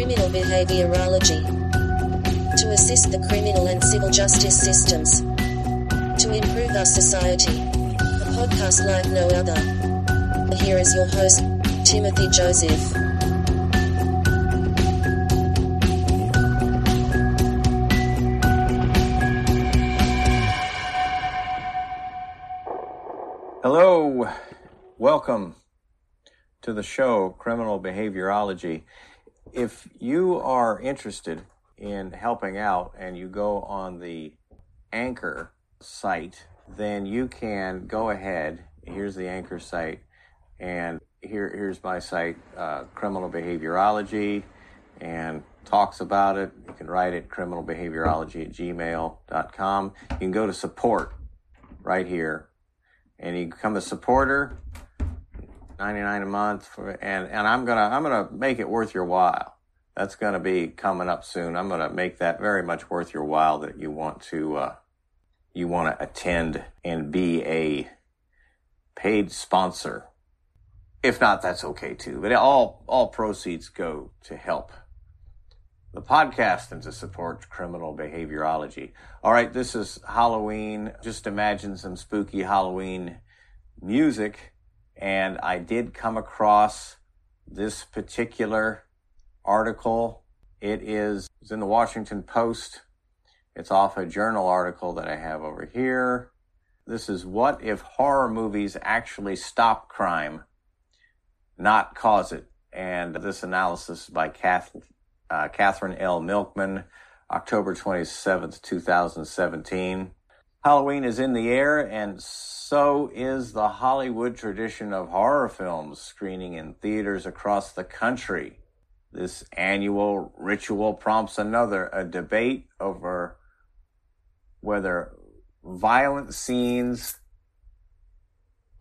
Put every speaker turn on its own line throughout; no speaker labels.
criminal behaviorology. To assist the criminal and civil justice systems. To improve our society. A podcast like no other. Here is your host, Timothy Joseph.
Hello, welcome to the show, Criminal Behaviorology. If you are interested in helping out and you go on the Anchor site, then you can go ahead. Here's the Anchor site, and here here's my site, uh, Criminal Behaviorology, and talks about it. You can write it criminalbehaviorology at gmail.com. You can go to support right here and you become a supporter 99 a month for, and and I'm to I'm to make it worth your while. That's to be coming up soon. I'm to make that very much worth your while that you want to uh, you want to attend and be a paid sponsor. If not, that's okay too. But all all proceeds go to help the podcast and to support criminal behaviorology. All right, this is Halloween. Just imagine some spooky Halloween music. And I did come across this particular article. It is it's in the Washington Post. It's off a journal article that I have over here. This is what if horror movies actually stop crime, not cause it. And this analysis by Kath, uh, Katherine L. Milkman, October 27th, 2017. Halloween is in the air, and so is the Hollywood tradition of horror films screening in theaters across the country. This annual ritual prompts another, a debate over whether violent scenes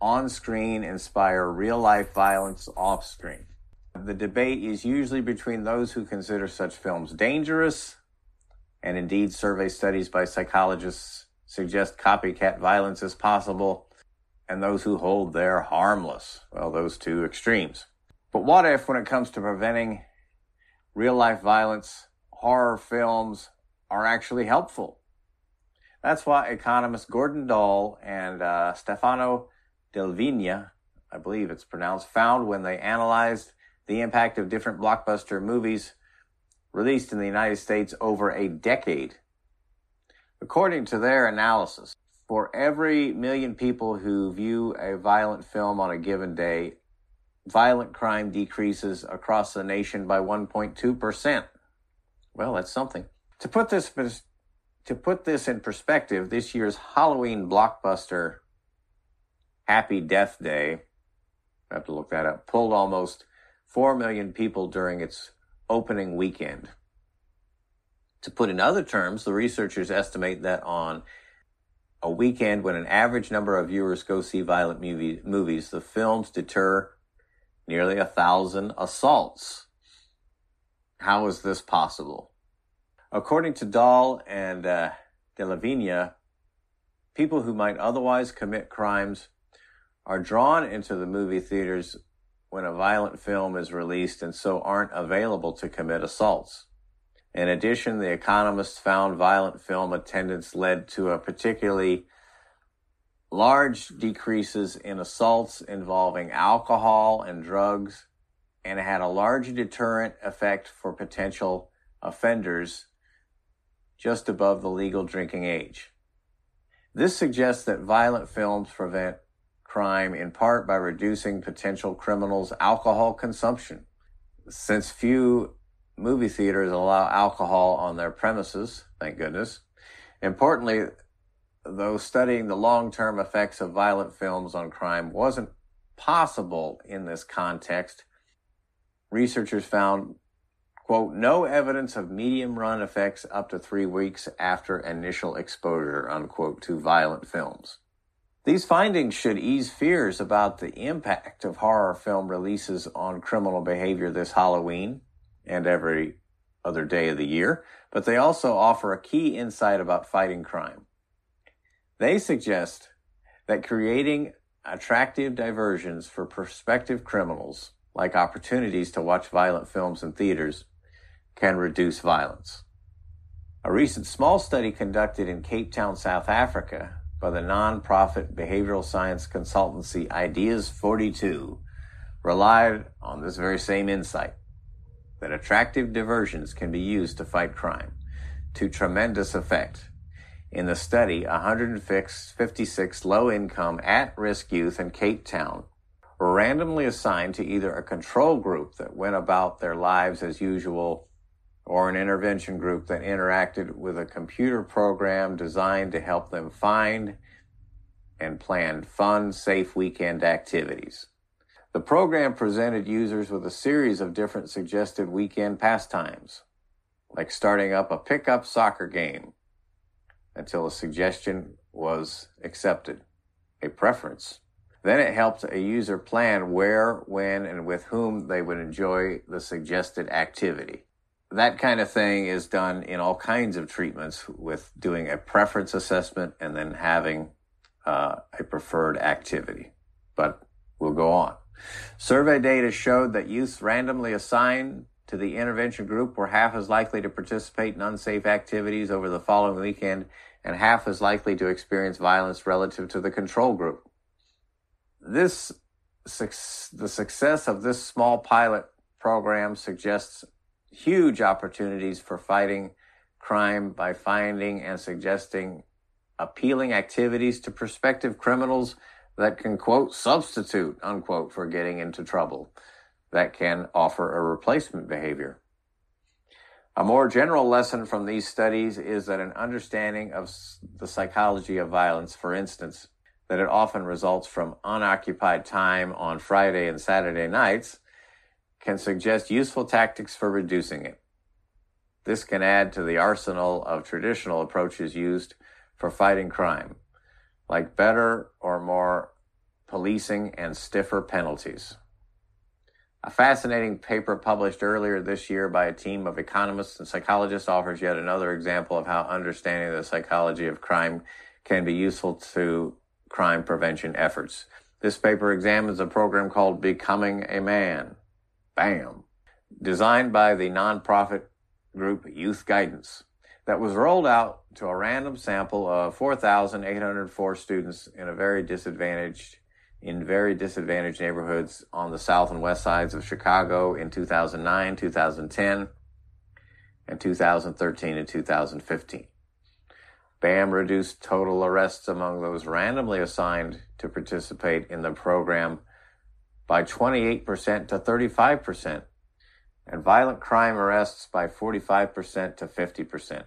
on screen inspire real life violence off screen. The debate is usually between those who consider such films dangerous, and indeed, survey studies by psychologists suggest copycat violence is possible, and those who hold they're harmless. Well, those two extremes. But what if, when it comes to preventing real life violence, horror films are actually helpful? That's why economists Gordon Dahl and uh, Stefano Del Vigna, I believe it's pronounced, found when they analyzed the impact of different blockbuster movies released in the United States over a decade. According to their analysis, for every million people who view a violent film on a given day, violent crime decreases across the nation by 1.2%. Well, that's something. To put this to put this in perspective, this year's Halloween blockbuster Happy Death Day, I have to look that up, pulled almost 4 million people during its opening weekend. To put in other terms, the researchers estimate that on a weekend when an average number of viewers go see violent movie, movies, the films deter nearly a thousand assaults. How is this possible? According to Dahl and uh, Vigna, people who might otherwise commit crimes are drawn into the movie theaters when a violent film is released and so aren't available to commit assaults. In addition, the economists found violent film attendance led to a particularly large decreases in assaults involving alcohol and drugs, and it had a large deterrent effect for potential offenders just above the legal drinking age. This suggests that violent films prevent crime in part by reducing potential criminals' alcohol consumption. Since few movie theaters allow alcohol on their premises, thank goodness. Importantly, though studying the long term effects of violent films on crime wasn't possible in this context, researchers found, quote, no evidence of medium run effects up to three weeks after initial exposure, unquote, to violent films. These findings should ease fears about the impact of horror film releases on criminal behavior this Halloween and every other day of the year, but they also offer a key insight about fighting crime. They suggest that creating attractive diversions for prospective criminals, like opportunities to watch violent films in theaters, can reduce violence. A recent small study conducted in Cape Town, South Africa by the non-profit behavioral science consultancy Ideas 42 relied on this very same insight that attractive diversions can be used to fight crime to tremendous effect. In the study, 156 low income, at risk youth in Cape Town were randomly assigned to either a control group that went about their lives as usual or an intervention group that interacted with a computer program designed to help them find and plan fun, safe weekend activities. The program presented users with a series of different suggested weekend pastimes, like starting up a pickup soccer game until a suggestion was accepted, a preference. Then it helped a user plan where, when, and with whom they would enjoy the suggested activity that kind of thing is done in all kinds of treatments with doing a preference assessment and then having uh, a preferred activity. But we'll go on. Survey data showed that youths randomly assigned to the intervention group were half as likely to participate in unsafe activities over the following weekend and half as likely to experience violence relative to the control group. This the success of this small pilot program suggests huge opportunities for fighting crime by finding and suggesting appealing activities to prospective criminals that can quote substitute unquote for getting into trouble that can offer a replacement behavior a more general lesson from these studies is that an understanding of the psychology of violence for instance that it often results from unoccupied time on friday and saturday nights can suggest useful tactics for reducing it. This can add to the arsenal of traditional approaches used for fighting crime, like better or more policing and stiffer penalties. A fascinating paper published earlier this year by a team of economists and psychologists offers yet another example of how understanding the psychology of crime can be useful to crime prevention efforts. This paper examines a program called Becoming a Man, BAM, designed by the nonprofit group Youth Guidance, that was rolled out to a random sample of 4,804 students in a very disadvantaged in very disadvantaged neighborhoods on the south and west sides of Chicago in 2009, 2010, and 2013 and 2015. BAM reduced total arrests among those randomly assigned to participate in the program by 28% to 35%, and violent crime arrests by 45% to 50%.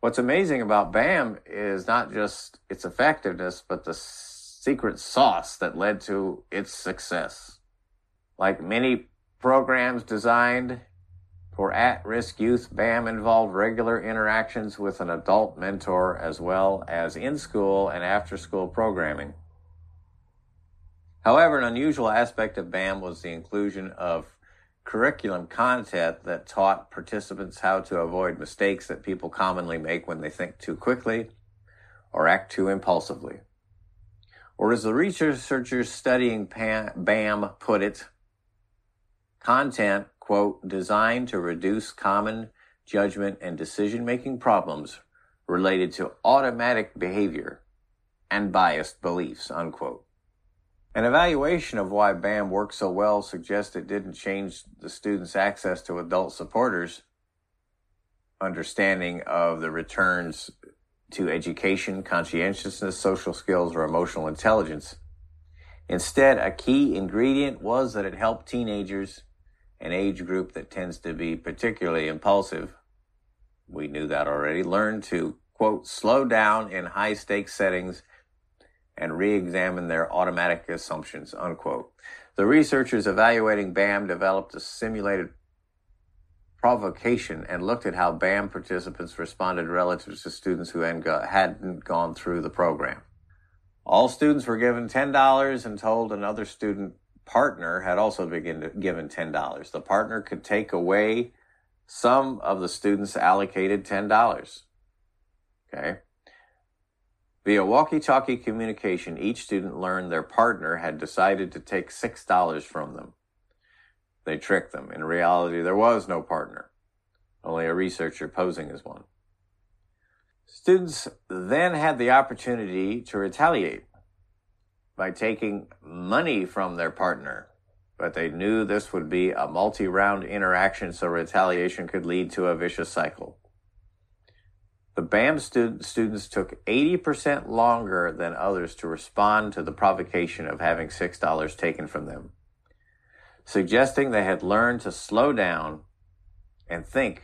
What's amazing about BAM is not just its effectiveness, but the secret sauce that led to its success. Like many programs designed for at risk youth, BAM involved regular interactions with an adult mentor as well as in school and after school programming. However, an unusual aspect of BAM was the inclusion of curriculum content that taught participants how to avoid mistakes that people commonly make when they think too quickly or act too impulsively. Or as the researchers studying BAM put it, content, quote, designed to reduce common judgment and decision making problems related to automatic behavior and biased beliefs, unquote. An evaluation of why BAM worked so well suggests it didn't change the students' access to adult supporters, understanding of the returns to education, conscientiousness, social skills, or emotional intelligence. Instead, a key ingredient was that it helped teenagers, an age group that tends to be particularly impulsive, we knew that already, learn to, quote, slow down in high stakes settings and re-examine their automatic assumptions, unquote. The researchers evaluating BAM developed a simulated provocation and looked at how BAM participants responded relative to students who hadn't gone through the program. All students were given $10 and told another student partner had also been given $10. The partner could take away some of the students allocated $10. Okay. Via walkie talkie communication, each student learned their partner had decided to take $6 from them. They tricked them. In reality, there was no partner. only a researcher posing as one. Students then had the opportunity to retaliate by taking money from their partner, but they knew this would be a multi round interaction, so retaliation could lead to a vicious cycle. The BAM stud- students took 80% longer than others to respond to the provocation of having $6 taken from them, suggesting they had learned to slow down and think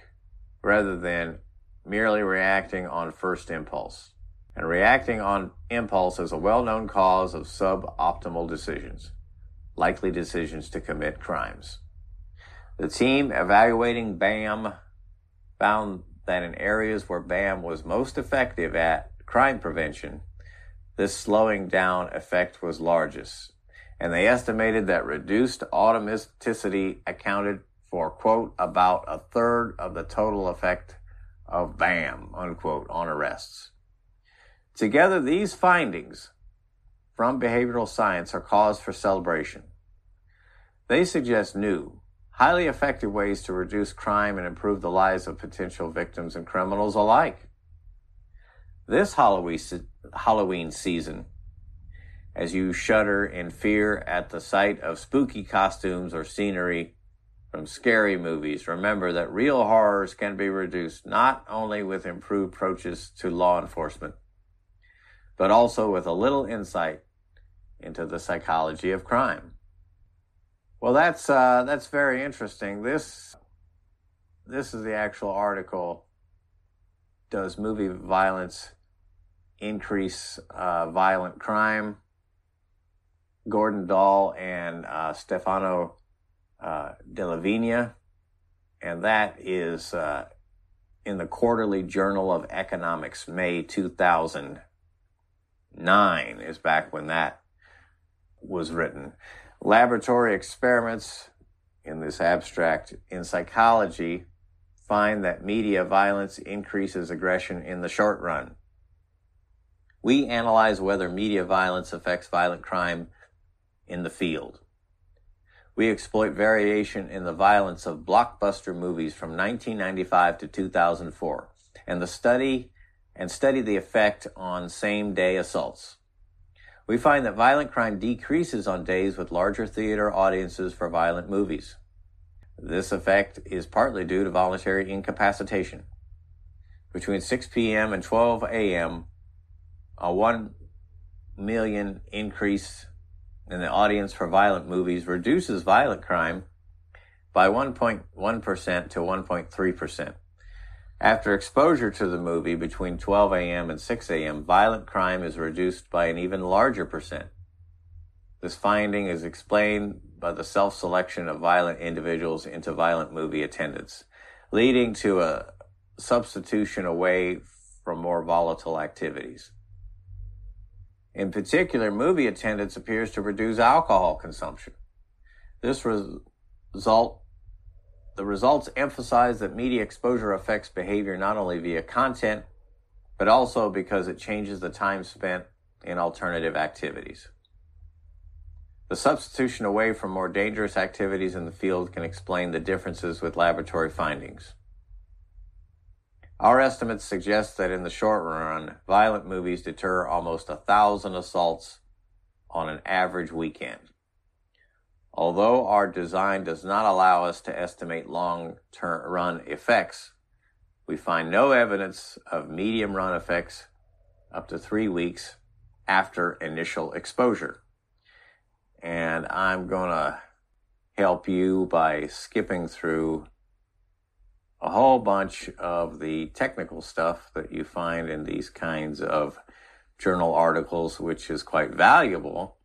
rather than merely reacting on first impulse. And reacting on impulse is a well known cause of suboptimal decisions, likely decisions to commit crimes. The team evaluating BAM found that in areas where BAM was most effective at crime prevention, this slowing down effect was largest. And they estimated that reduced automaticity accounted for, quote, about a third of the total effect of BAM, unquote, on arrests. Together, these findings from behavioral science are cause for celebration. They suggest new, highly effective ways to reduce crime and improve the lives of potential victims and criminals alike. This Halloween season, as you shudder in fear at the sight of spooky costumes or scenery from scary movies, remember that real horrors can be reduced not only with improved approaches to law enforcement, but also with a little insight into the psychology of crime. Well, that's uh, that's very interesting. This this is the actual article. Does movie violence increase uh, violent crime? Gordon Dahl and uh, Stefano uh, DellaVigna, and that is uh, in the Quarterly Journal of Economics, May 2009 is back when that was written. Laboratory experiments in this abstract in psychology find that media violence increases aggression in the short run. We analyze whether media violence affects violent crime in the field. We exploit variation in the violence of blockbuster movies from 1995 to 2004 and the study and study the effect on same day assaults. We find that violent crime decreases on days with larger theater audiences for violent movies. This effect is partly due to voluntary incapacitation. Between 6 p.m. and 12 a.m., a 1 million increase in the audience for violent movies reduces violent crime by 1.1% to 1.3%. After exposure to the movie between 12 a.m. and 6 a.m., violent crime is reduced by an even larger percent. This finding is explained by the self-selection of violent individuals into violent movie attendance, leading to a substitution away from more volatile activities. In particular, movie attendance appears to reduce alcohol consumption. This result, the results emphasize that media exposure affects behavior not only via content, but also because it changes the time spent in alternative activities. The substitution away from more dangerous activities in the field can explain the differences with laboratory findings. Our estimates suggest that in the short run, violent movies deter almost a thousand assaults on an average weekend. Although our design does not allow us to estimate long term run effects, we find no evidence of medium run effects up to three weeks after initial exposure. And I'm going to help you by skipping through a whole bunch of the technical stuff that you find in these kinds of journal articles, which is quite valuable,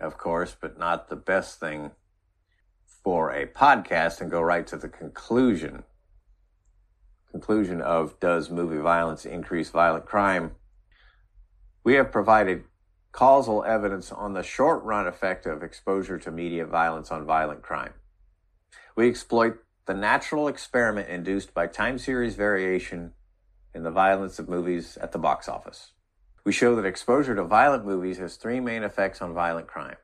of course, but not the best thing for a podcast and go right to the conclusion. Conclusion of does movie violence increase violent crime? We have provided causal evidence on the short run effect of exposure to media violence on violent crime. We exploit the natural experiment induced by time series variation in the violence of movies at the box office. We show that exposure to violent movies has three main effects on violent crime.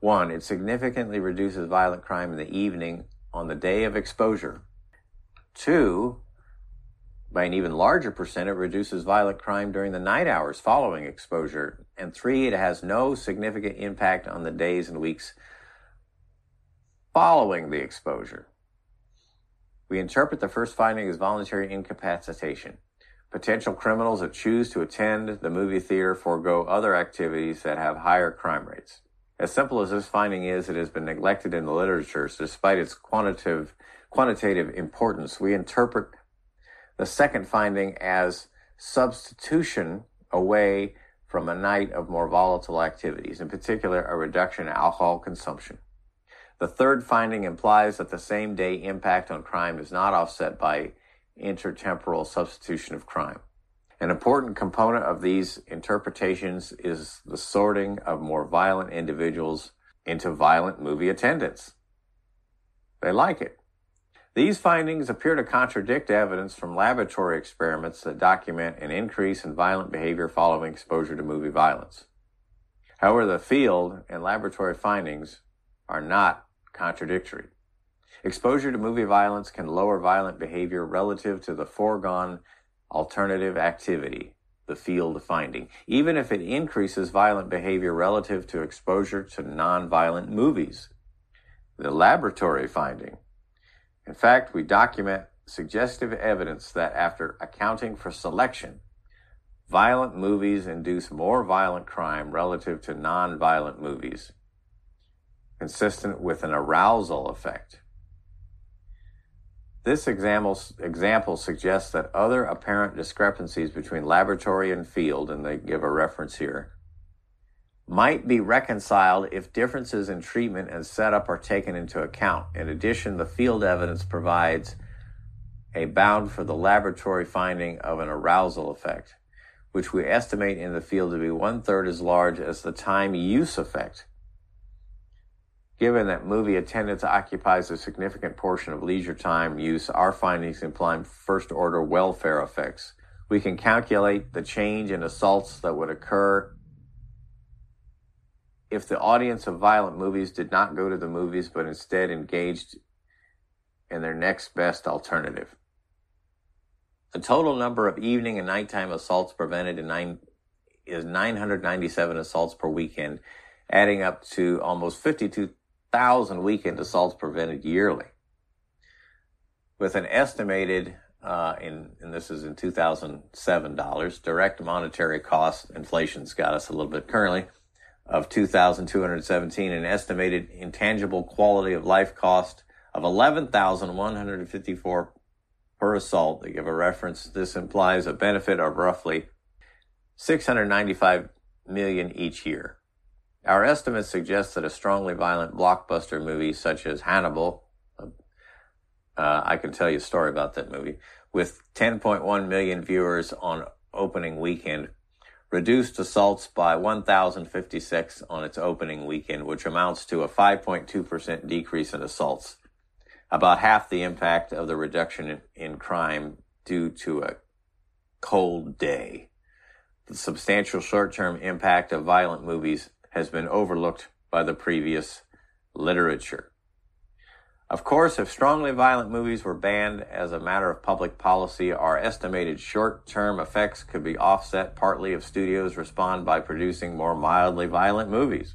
One, it significantly reduces violent crime in the evening on the day of exposure. Two, by an even larger percent, it reduces violent crime during the night hours following exposure. And three, it has no significant impact on the days and weeks following the exposure. We interpret the first finding as voluntary incapacitation. Potential criminals that choose to attend the movie theater forego other activities that have higher crime rates. As simple as this finding is, it has been neglected in the literature, despite its quantitative, quantitative importance. We interpret the second finding as substitution away from a night of more volatile activities, in particular, a reduction in alcohol consumption. The third finding implies that the same day impact on crime is not offset by intertemporal substitution of crime. An important component of these interpretations is the sorting of more violent individuals into violent movie attendants. They like it. These findings appear to contradict evidence from laboratory experiments that document an increase in violent behavior following exposure to movie violence. However, the field and laboratory findings are not contradictory. Exposure to movie violence can lower violent behavior relative to the foregone alternative activity, the field finding, even if it increases violent behavior relative to exposure to nonviolent movies, the laboratory finding. In fact, we document suggestive evidence that after accounting for selection, violent movies induce more violent crime relative to nonviolent movies, consistent with an arousal effect. This example, example suggests that other apparent discrepancies between laboratory and field, and they give a reference here, might be reconciled if differences in treatment and setup are taken into account. In addition, the field evidence provides a bound for the laboratory finding of an arousal effect, which we estimate in the field to be one third as large as the time use effect Given that movie attendance occupies a significant portion of leisure time use, our findings imply first order welfare effects. We can calculate the change in assaults that would occur if the audience of violent movies did not go to the movies but instead engaged in their next best alternative. The total number of evening and nighttime assaults prevented in nine, is 997 assaults per weekend, adding up to almost 52 thousand weekend assaults prevented yearly, with an estimated uh, in and this is in 2007 dollars direct monetary cost inflation's got us a little bit currently of 2217 an estimated intangible quality of life cost of 11154 per assault. They give a reference this implies a benefit of roughly 695 million each year our estimates suggest that a strongly violent blockbuster movie such as Hannibal, uh, I can tell you a story about that movie, with 10.1 million viewers on opening weekend, reduced assaults by 1,056 on its opening weekend, which amounts to a 5.2% decrease in assaults, about half the impact of the reduction in, in crime due to a cold day. The substantial short term impact of violent movies has been overlooked by the previous literature. Of course, if strongly violent movies were banned as a matter of public policy, our estimated short term effects could be offset partly if studios respond by producing more mildly violent movies.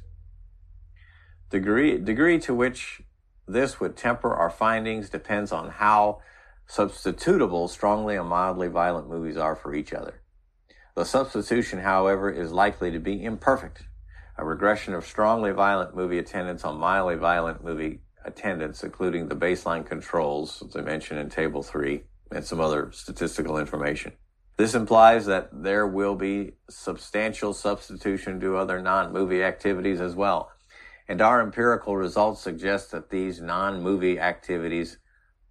Degree, degree to which this would temper our findings depends on how substitutable strongly and mildly violent movies are for each other. The substitution, however, is likely to be imperfect a regression of strongly violent movie attendance on mildly violent movie attendance, including the baseline controls, as I mentioned in Table 3, and some other statistical information. This implies that there will be substantial substitution to other non-movie activities as well. And our empirical results suggest that these non-movie activities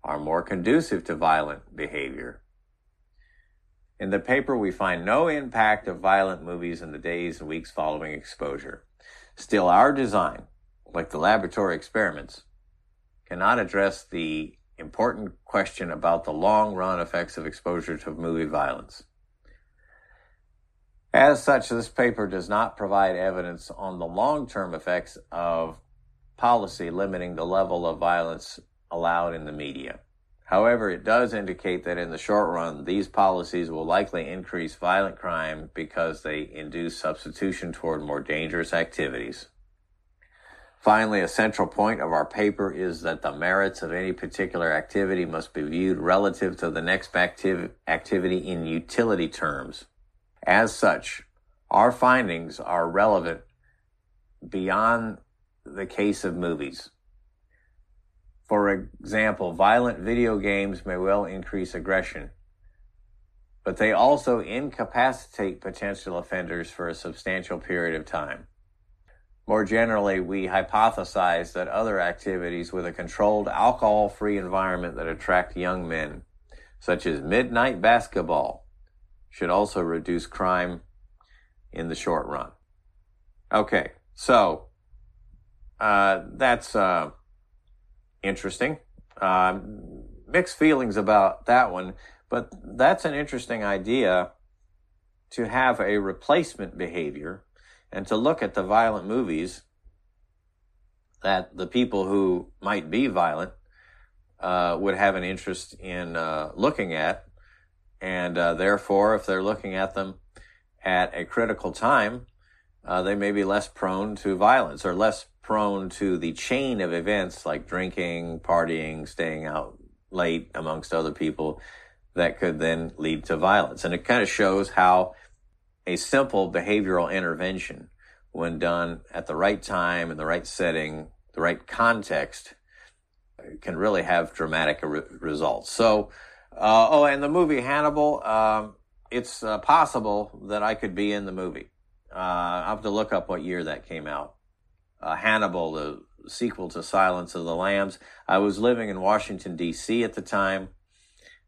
are more conducive to violent behavior in the paper, we find no impact of violent movies in the days and weeks following exposure. Still, our design, like the laboratory experiments, cannot address the important question about the long run effects of exposure to movie violence. As such, this paper does not provide evidence on the long term effects of policy limiting the level of violence allowed in the media. However, it does indicate that in the short run, these policies will likely increase violent crime because they induce substitution toward more dangerous activities. Finally, a central point of our paper is that the merits of any particular activity must be viewed relative to the next activ- activity in utility terms. As such, our findings are relevant beyond the case of movies. For example, violent video games may well increase aggression, but they also incapacitate potential offenders for a substantial period of time. More generally, we hypothesize that other activities with a controlled alcohol free environment that attract young men, such as midnight basketball, should also reduce crime in the short run. Okay, so uh, that's uh, interesting. Uh, mixed feelings about that one, but that's an interesting idea to have a replacement behavior and to look at the violent movies that the people who might be violent uh, would have an interest in uh, looking at. And uh, therefore, if they're looking at them at a critical time, uh, they may be less prone to violence or less prone to the chain of events like drinking, partying, staying out late amongst other people that could then lead to violence. And it kind of shows how a simple behavioral intervention, when done at the right time, in the right setting, the right context, can really have dramatic re- results. So, uh, oh, and the movie Hannibal, um, it's uh, possible that I could be in the movie. Uh, I have to look up what year that came out. Uh, Hannibal, the sequel to Silence of the Lambs. I was living in Washington, D.C. at the time,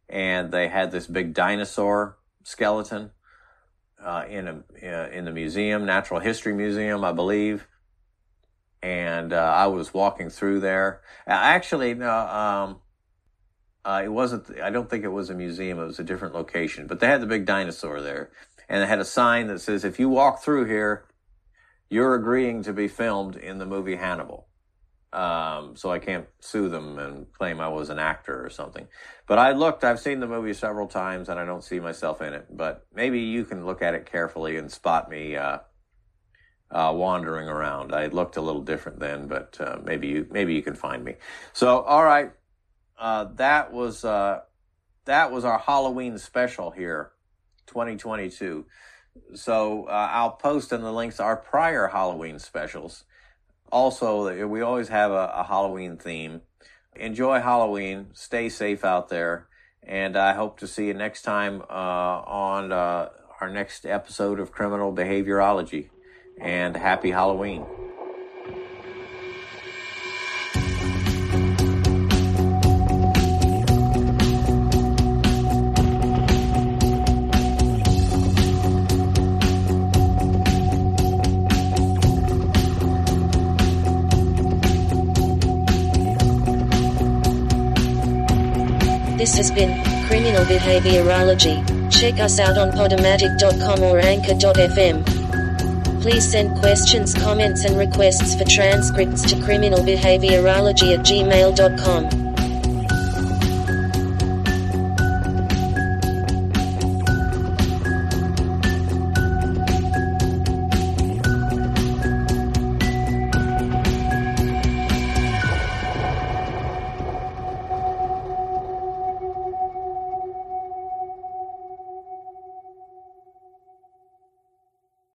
and they had this big dinosaur skeleton uh, in a uh, in the museum, Natural History Museum, I believe. And uh, I was walking through there. Actually, no, um, uh, it wasn't. I don't think it was a museum. It was a different location. But they had the big dinosaur there, and they had a sign that says, "If you walk through here, you're agreeing to be filmed in the movie Hannibal." Um, so I can't sue them and claim I was an actor or something. But I looked, I've seen the movie several times and I don't see myself in it. But maybe you can look at it carefully and spot me uh, uh, wandering around. I looked a little different then, but uh, maybe you maybe you can find me. So all right, uh, that was uh, that was our Halloween special here, 2022. So uh, I'll post in the links our prior Halloween specials also, we always have a, a Halloween theme. Enjoy Halloween. Stay safe out there. And I hope to see you next time uh, on uh, our next episode of Criminal Behaviorology. And happy Halloween.
This has been Criminal Behaviorology. Check us out on podomatic.com or anchor.fm. Please send questions, comments, and requests for transcripts to criminalbehaviorology at gmail.com.